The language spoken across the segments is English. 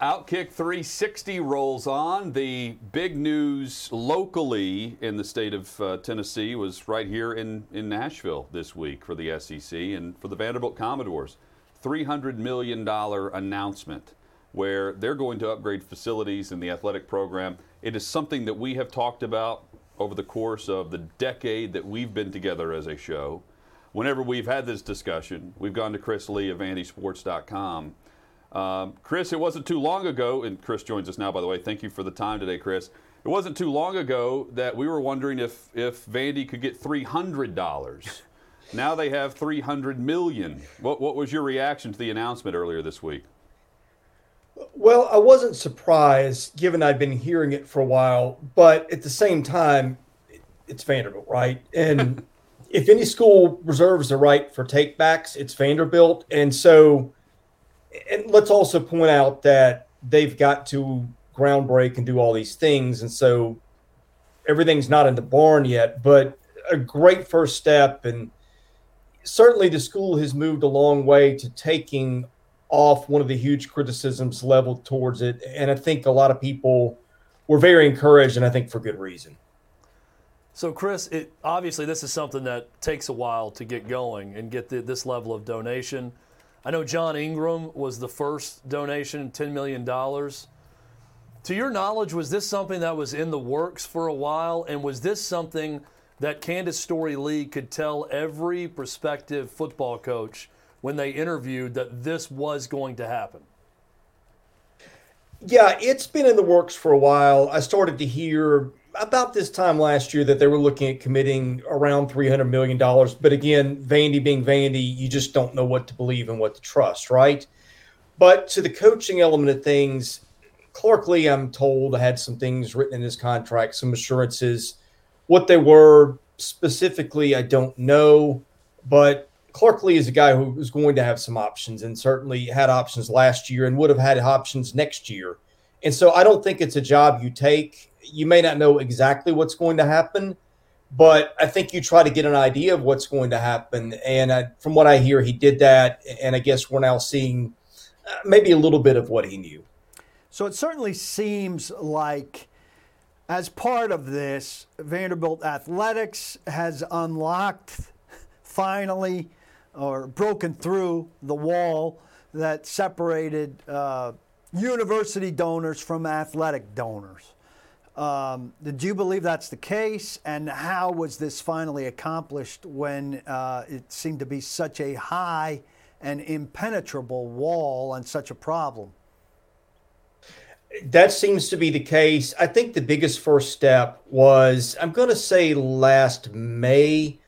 Outkick 360 rolls on. The big news locally in the state of uh, Tennessee was right here in, in Nashville this week for the SEC and for the Vanderbilt Commodores. $300 million announcement where they're going to upgrade facilities in the athletic program. It is something that we have talked about over the course of the decade that we've been together as a show. Whenever we've had this discussion, we've gone to Chris Lee of VandySports.com um, Chris, it wasn't too long ago, and Chris joins us now, by the way. Thank you for the time today, Chris. It wasn't too long ago that we were wondering if, if Vandy could get $300. now they have 300 million. What, what was your reaction to the announcement earlier this week? Well, I wasn't surprised given I'd been hearing it for a while, but at the same time, it's Vanderbilt, right? And if any school reserves the right for takebacks, it's Vanderbilt. And so and let's also point out that they've got to groundbreak and do all these things. And so everything's not in the barn yet, but a great first step. And certainly the school has moved a long way to taking off one of the huge criticisms leveled towards it. And I think a lot of people were very encouraged, and I think for good reason. So, Chris, it, obviously this is something that takes a while to get going and get the, this level of donation. I know John Ingram was the first donation, $10 million. To your knowledge, was this something that was in the works for a while? And was this something that Candice Storey Lee could tell every prospective football coach when they interviewed that this was going to happen? Yeah, it's been in the works for a while. I started to hear about this time last year that they were looking at committing around $300 million. But again, Vandy being Vandy, you just don't know what to believe and what to trust, right? But to the coaching element of things, Clark Lea, I'm told, had some things written in his contract, some assurances. What they were specifically, I don't know. But Clark Lea is a guy who was going to have some options and certainly had options last year and would have had options next year. And so I don't think it's a job you take you may not know exactly what's going to happen, but I think you try to get an idea of what's going to happen. And I, from what I hear, he did that. And I guess we're now seeing uh, maybe a little bit of what he knew. So it certainly seems like, as part of this, Vanderbilt Athletics has unlocked finally or broken through the wall that separated uh, university donors from athletic donors. Um, did you believe that's the case? And how was this finally accomplished when uh, it seemed to be such a high and impenetrable wall and such a problem? That seems to be the case. I think the biggest first step was, I'm going to say last May,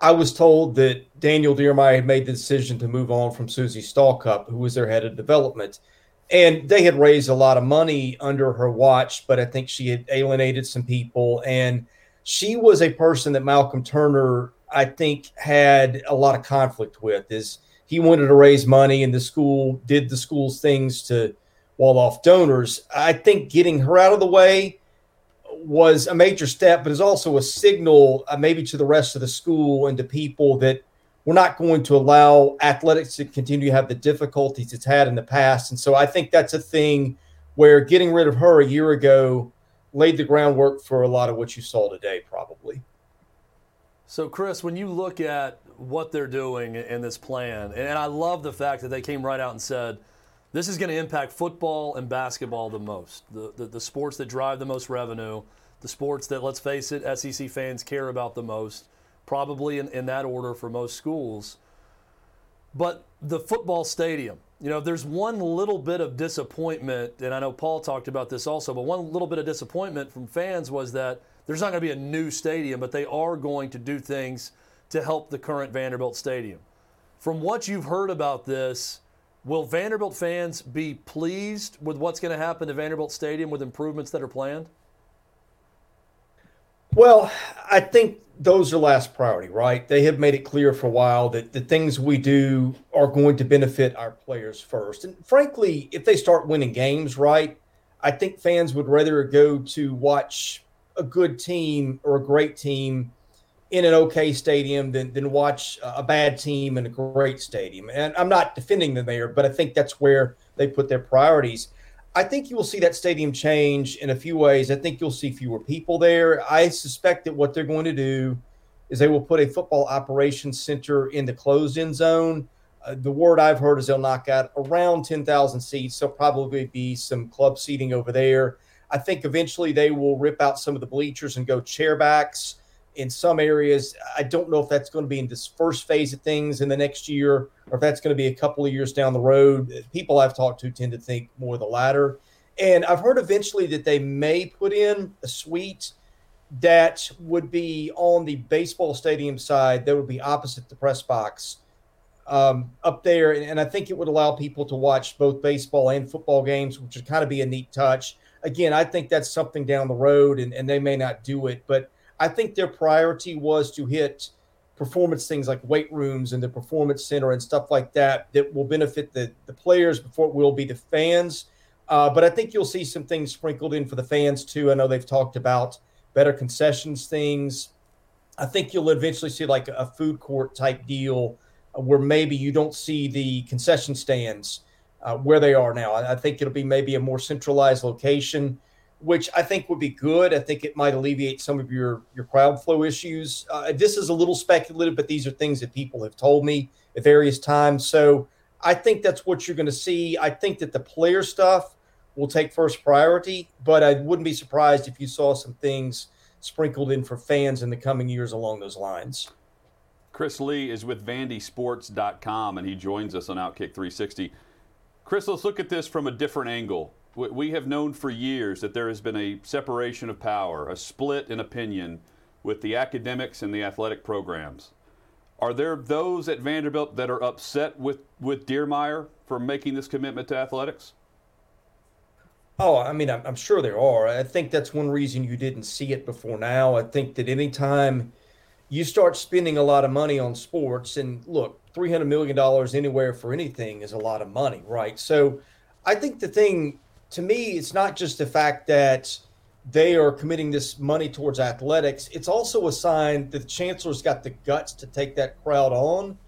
I was told that Daniel Diermeier had made the decision to move on from Susie Stalcup, who was their head of development and they had raised a lot of money under her watch, but I think she had alienated some people. And she was a person that Malcolm Turner, I think, had a lot of conflict with. Is he wanted to raise money, and the school did the school's things to wall off donors. I think getting her out of the way was a major step, but is also a signal, uh, maybe to the rest of the school and to people that we're not going to allow athletics to continue to have the difficulties it's had in the past. And so I think that's a thing where getting rid of her a year ago laid the groundwork for a lot of what you saw today, probably. So, Chris, when you look at what they're doing in this plan, and I love the fact that they came right out and said, this is going to impact football and basketball the most, the, the, the sports that drive the most revenue, the sports that, let's face it, SEC fans care about the most probably in, in that order for most schools. But the football stadium, you know, there's one little bit of disappointment, and I know Paul talked about this also, but one little bit of disappointment from fans was that there's not going to be a new stadium, but they are going to do things to help the current Vanderbilt Stadium. From what you've heard about this, will Vanderbilt fans be pleased with what's going to happen to Vanderbilt Stadium with improvements that are planned? Well, I think those are last priority, right? They have made it clear for a while that the things we do are going to benefit our players first. And frankly, if they start winning games, right, I think fans would rather go to watch a good team or a great team in an okay stadium than, than watch a bad team in a great stadium. And I'm not defending them there, but I think that's where they put their priorities. I think you will see that stadium change in a few ways. I think you'll see fewer people there. I suspect that what they're going to do is they will put a football operations center in the closed in zone. Uh, the word I've heard is they'll knock out around 10,000 seats. There'll probably be some club seating over there. I think eventually they will rip out some of the bleachers and go chairbacks in some areas. I don't know if that's going to be in this first phase of things in the next year or if that's going to be a couple of years down the road. People I've talked to tend to think more the latter. And I've heard eventually that they may put in a suite that would be on the baseball stadium side, that would be opposite the press box um, up there. And I think it would allow people to watch both baseball and football games, which would kind of be a neat touch. Again, I think that's something down the road, and, and they may not do it. But I think their priority was to hit performance things like weight rooms and the performance center and stuff like that that will benefit the, the players before it will be the fans. Uh, but I think you'll see some things sprinkled in for the fans too. I know they've talked about better concessions things. I think you'll eventually see like a food court type deal where maybe you don't see the concession stands uh, where they are now. I think it'll be maybe a more centralized location which I think would be good. I think it might alleviate some of your your crowd flow issues. Uh, this is a little speculative, but these are things that people have told me at various times. So I think that's what you're going to see. I think that the player stuff will take first priority, but I wouldn't be surprised if you saw some things sprinkled in for fans in the coming years along those lines. Chris Lee is with VandySports.com and he joins us on Outkick 360. Chris, let's look at this from a different angle we have known for years that there has been a separation of power, a split in opinion with the academics and the athletic programs. Are there those at Vanderbilt that are upset with, with Diermeier for making this commitment to athletics? Oh, I mean, I'm, I'm, sure there are. I think that's one reason you didn't see it before now. I think that anytime you start spending a lot of money on sports, and look, $300 million anywhere for anything is a lot of money, right? So I think the thing to me, it's not just the fact that they are committing this money towards athletics. It's also a sign that the chancellor's got the guts to take that crowd on.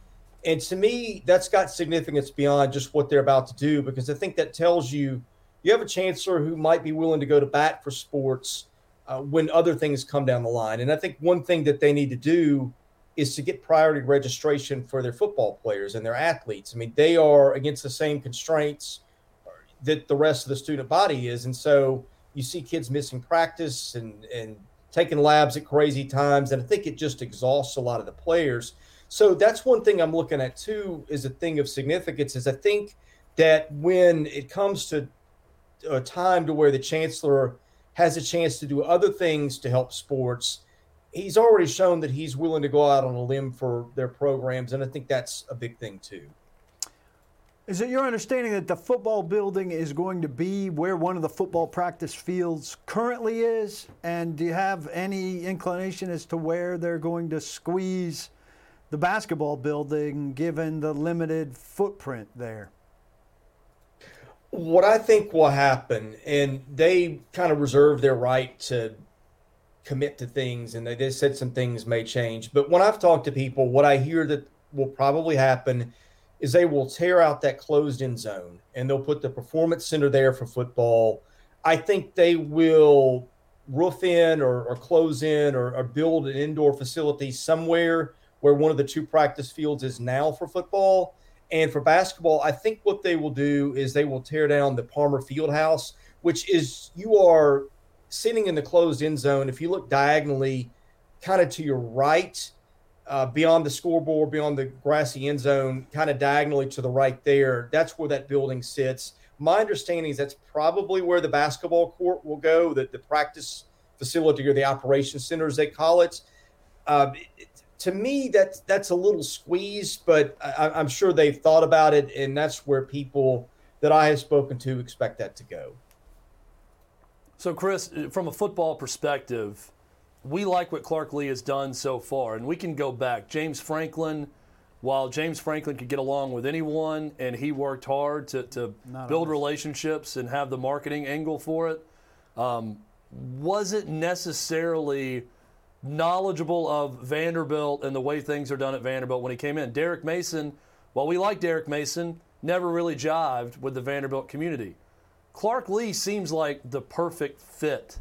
And to me, that's got significance beyond just what they're about to do, because I think that tells you you have a chancellor who might be willing to go to bat for sports uh, when other things come down the line. And I think one thing that they need to do is to get priority registration for their football players and their athletes. I mean, they are against the same constraints that the rest of the student body is. And so you see kids missing practice and, and taking labs at crazy times. And I think it just exhausts a lot of the players. So that's one thing I'm looking at too, is a thing of significance is I think that when it comes to a time to where the chancellor has a chance to do other things to help sports, he's already shown that he's willing to go out on a limb for their programs. And I think that's a big thing too. Is it your understanding that the football building is going to be where one of the football practice fields currently is? And do you have any inclination as to where they're going to squeeze the basketball building given the limited footprint there? What I think will happen, and they kind of reserve their right to commit to things, and they just said some things may change. But when I've talked to people, what I hear that will probably happen is they will tear out that closed in zone and they'll put the performance center there for football. I think they will roof in or, or close in or, or, build an indoor facility somewhere where one of the two practice fields is now for football. And for basketball, I think what they will do is they will tear down the Palmer Fieldhouse, which is you are sitting in the closed end zone. If you look diagonally, kind of to your right, uh, beyond the scoreboard, beyond the grassy end zone, kind of diagonally to the right there. That's where that building sits. My understanding is that's probably where the basketball court will go, that the practice facility or the operations center, as they call it. Uh, to me, that's that's a little squeezed, but I, am sure they've thought about it, and that's where people that I have spoken to expect that to go. So, Chris, from a football perspective, we like what Clark Lea has done so far, and we can go back. James Franklin, while James Franklin could get along with anyone, and he worked hard to, to build relationships and have the marketing angle for it, um, wasn't necessarily knowledgeable of Vanderbilt and the way things are done at Vanderbilt when he came in. Derek Mason, while we like Derek Mason, never really jived with the Vanderbilt community. Clark Lea seems like the perfect fit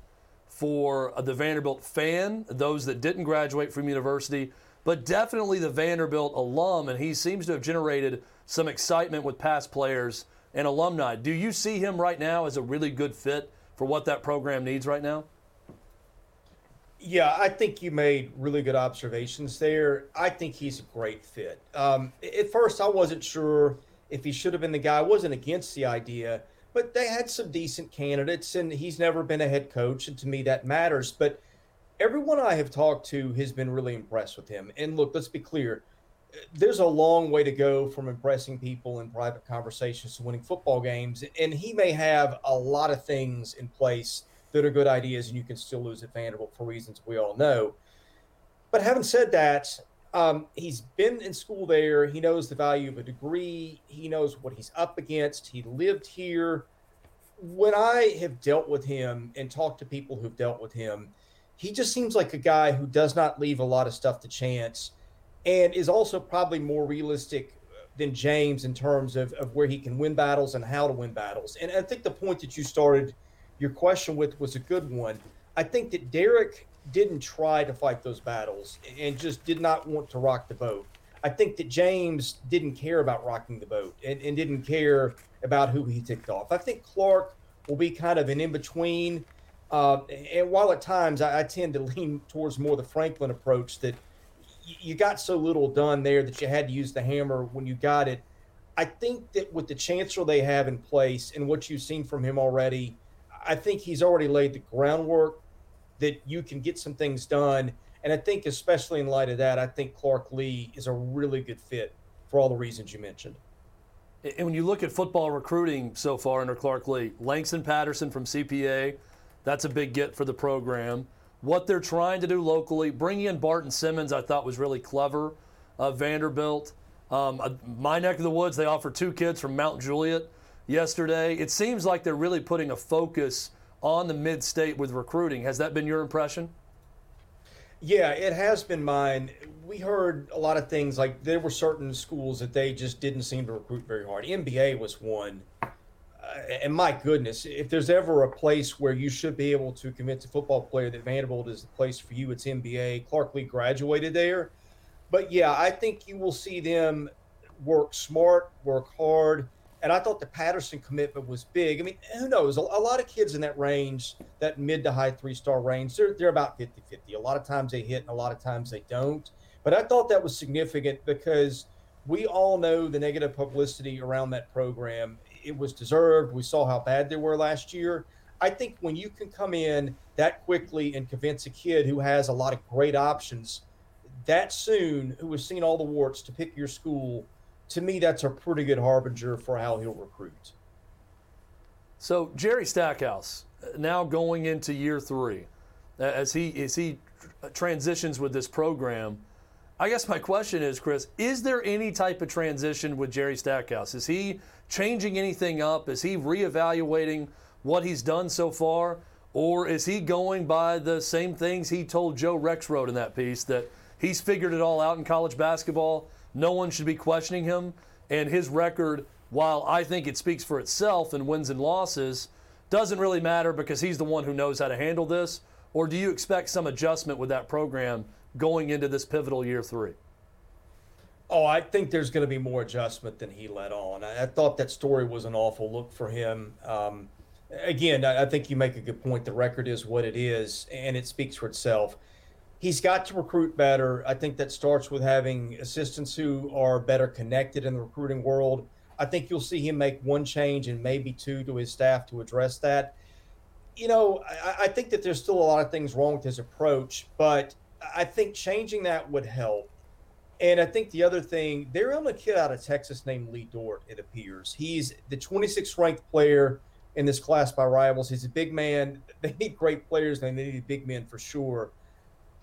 for the Vanderbilt fan, those that didn't graduate from university, but definitely the Vanderbilt alum, and he seems to have generated some excitement with past players and alumni. Do you see him right now as a really good fit for what that program needs right now? Yeah, I think you made really good observations there. I think he's a great fit. Um, at first, I wasn't sure if he should have been the guy. I wasn't against the idea but they had some decent candidates, and he's never been a head coach, and to me that matters. But everyone I have talked to has been really impressed with him. And look, let's be clear. There's a long way to go from impressing people in private conversations to winning football games. And he may have a lot of things in place that are good ideas, and you can still lose at Vanderbilt for reasons we all know. But having said that, um, he's been in school there. He knows the value of a degree. He knows what he's up against. He lived here. When I have dealt with him and talked to people who've dealt with him, he just seems like a guy who does not leave a lot of stuff to chance and is also probably more realistic than James in terms of, of where he can win battles and how to win battles. And I think the point that you started your question with was a good one. I think that Derek didn't try to fight those battles and just did not want to rock the boat. I think that James didn't care about rocking the boat and, and didn't care about who he ticked off. I think Clark will be kind of an in between. Uh, and while at times I, I, tend to lean towards more the Franklin approach that y- you got so little done there that you had to use the hammer when you got it. I think that with the chancellor they have in place and what you've seen from him already, I think he's already laid the groundwork that you can get some things done. And I think, especially in light of that, I think Clark Lea is a really good fit for all the reasons you mentioned. And when you look at football recruiting so far under Clark Lea, Langston Patterson from CPA, that's a big get for the program. What they're trying to do locally, bringing in Barton Simmons, I thought was really clever. Uh, Vanderbilt, um, uh, my neck of the woods, they offered two kids from Mount Juliet yesterday. It seems like they're really putting a focus on the mid state with recruiting. Has that been your impression? Yeah, it has been mine. We heard a lot of things like there were certain schools that they just didn't seem to recruit very hard. MBA was one. Uh, and my goodness, if there's ever a place where you should be able to convince a football player that Vanderbilt is the place for you, it's MBA. Clark Lea graduated there. But yeah, I think you will see them work smart, work hard, and I thought the Patterson commitment was big. I mean, who knows? A, a lot of kids in that range, that mid to high three star range, they're, they're about 50 50. A lot of times they hit and a lot of times they don't. But I thought that was significant because we all know the negative publicity around that program. It was deserved. We saw how bad they were last year. I think when you can come in that quickly and convince a kid who has a lot of great options that soon, who has seen all the warts, to pick your school to me, that's a pretty good harbinger for how he'll recruit. So Jerry Stackhouse now going into year three, as he as he transitions with this program. I guess my question is, Chris, is there any type of transition with Jerry Stackhouse? Is he changing anything up? Is he reevaluating what he's done so far? Or is he going by the same things he told Joe Rexrode in that piece that he's figured it all out in college basketball no one should be questioning him. And his record, while I think it speaks for itself in wins and losses, doesn't really matter because he's the one who knows how to handle this. Or do you expect some adjustment with that program going into this pivotal year three? Oh, I think there's going to be more adjustment than he let on. I, I thought that story was an awful look for him. Um, again, I, I think you make a good point. The record is what it is, and it speaks for itself he's got to recruit better. I think that starts with having assistants who are better connected in the recruiting world. I think you'll see him make one change and maybe two to his staff to address that. You know, I, I think that there's still a lot of things wrong with his approach, but I think changing that would help. And I think the other thing, they're on a kid out of Texas named Lee Dort, it appears. He's the 26th ranked player in this class by rivals. He's a big man. They need great players and they need big men for sure.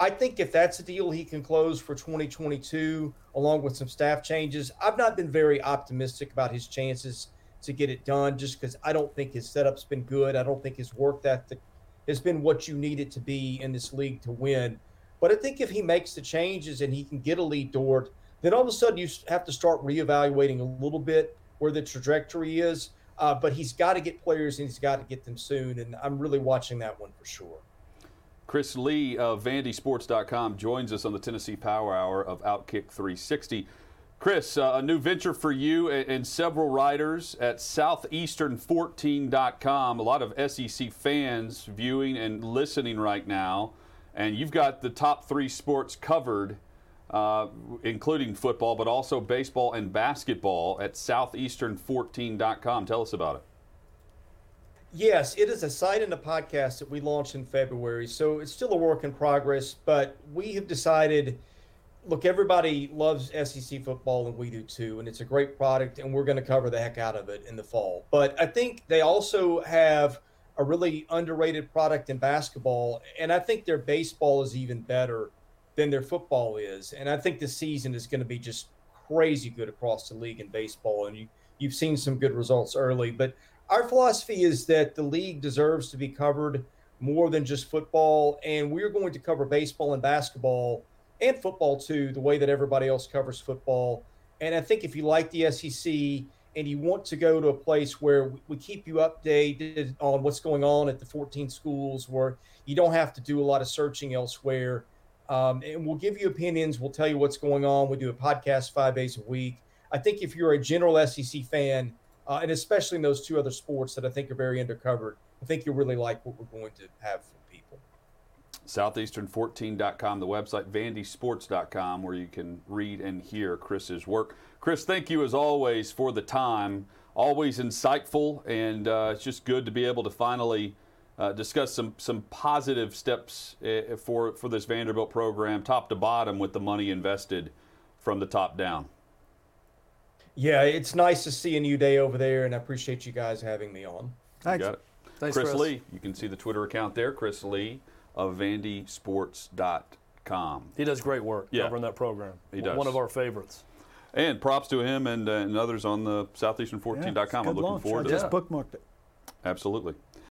I think if that's a deal he can close for 2022, along with some staff changes, I've not been very optimistic about his chances to get it done just because I don't think his setup's been good. I don't think his work ethic has been what you need it to be in this league to win. But I think if he makes the changes and he can get a Lee Dort, then all of a sudden you have to start reevaluating a little bit where the trajectory is. Uh, but he's got to get players and he's got to get them soon. And I'm really watching that one for sure. Chris Lee of VandySports.com joins us on the Tennessee Power Hour of Outkick 360. Chris, uh, a new venture for you and, and, several writers at Southeastern14.com. A lot of SEC fans viewing and listening right now, and you've got the top three sports covered, uh, including football, but also baseball and basketball at Southeastern14.com. Tell us about it. Yes, it is a site and a podcast that we launched in February. So it's still a work in progress, but we have decided look, everybody loves SEC football and we do too. And it's a great product and we're going to cover the heck out of it in the fall. But I think they also have a really underrated product in basketball. And I think their baseball is even better than their football is. And I think the season is going to be just crazy good across the league in baseball. And you, you've seen some good results early. But our philosophy is that the league deserves to be covered more than just football, and we're going to cover baseball and basketball and football too, the way that everybody else covers football. And I think if you like the SEC and you want to go to a place where we keep you updated on what's going on at the 14 schools, where you don't have to do a lot of searching elsewhere, um, and we'll give you opinions, we'll tell you what's going on. We do a podcast five days a week. I think if you're a general SEC fan, uh, and especially in those two other sports that I think are very undercovered. I think you'll really like what we're going to have for people. Southeastern14.com, the website, vandysports.com, where you can read and hear Chris's work. Chris, thank you as always for the time. Always insightful, and uh, it's just good to be able to finally uh, discuss some some positive steps uh, for for this Vanderbilt program, top to bottom, with the money invested from the top down. Yeah, it's nice to see a new day over there, and I appreciate you guys having me on. Thanks. You got it. Thanks, Chris, Chris, Lee. You can see the Twitter account there, Chris Lee of VandySports.com. He does great work Yeah. covering that program. He does. One of our favorites. And props to him and, uh, and others on the Southeastern14.com. Yeah, it's a I'm looking launch. forward I to just that. bookmarked it. Absolutely.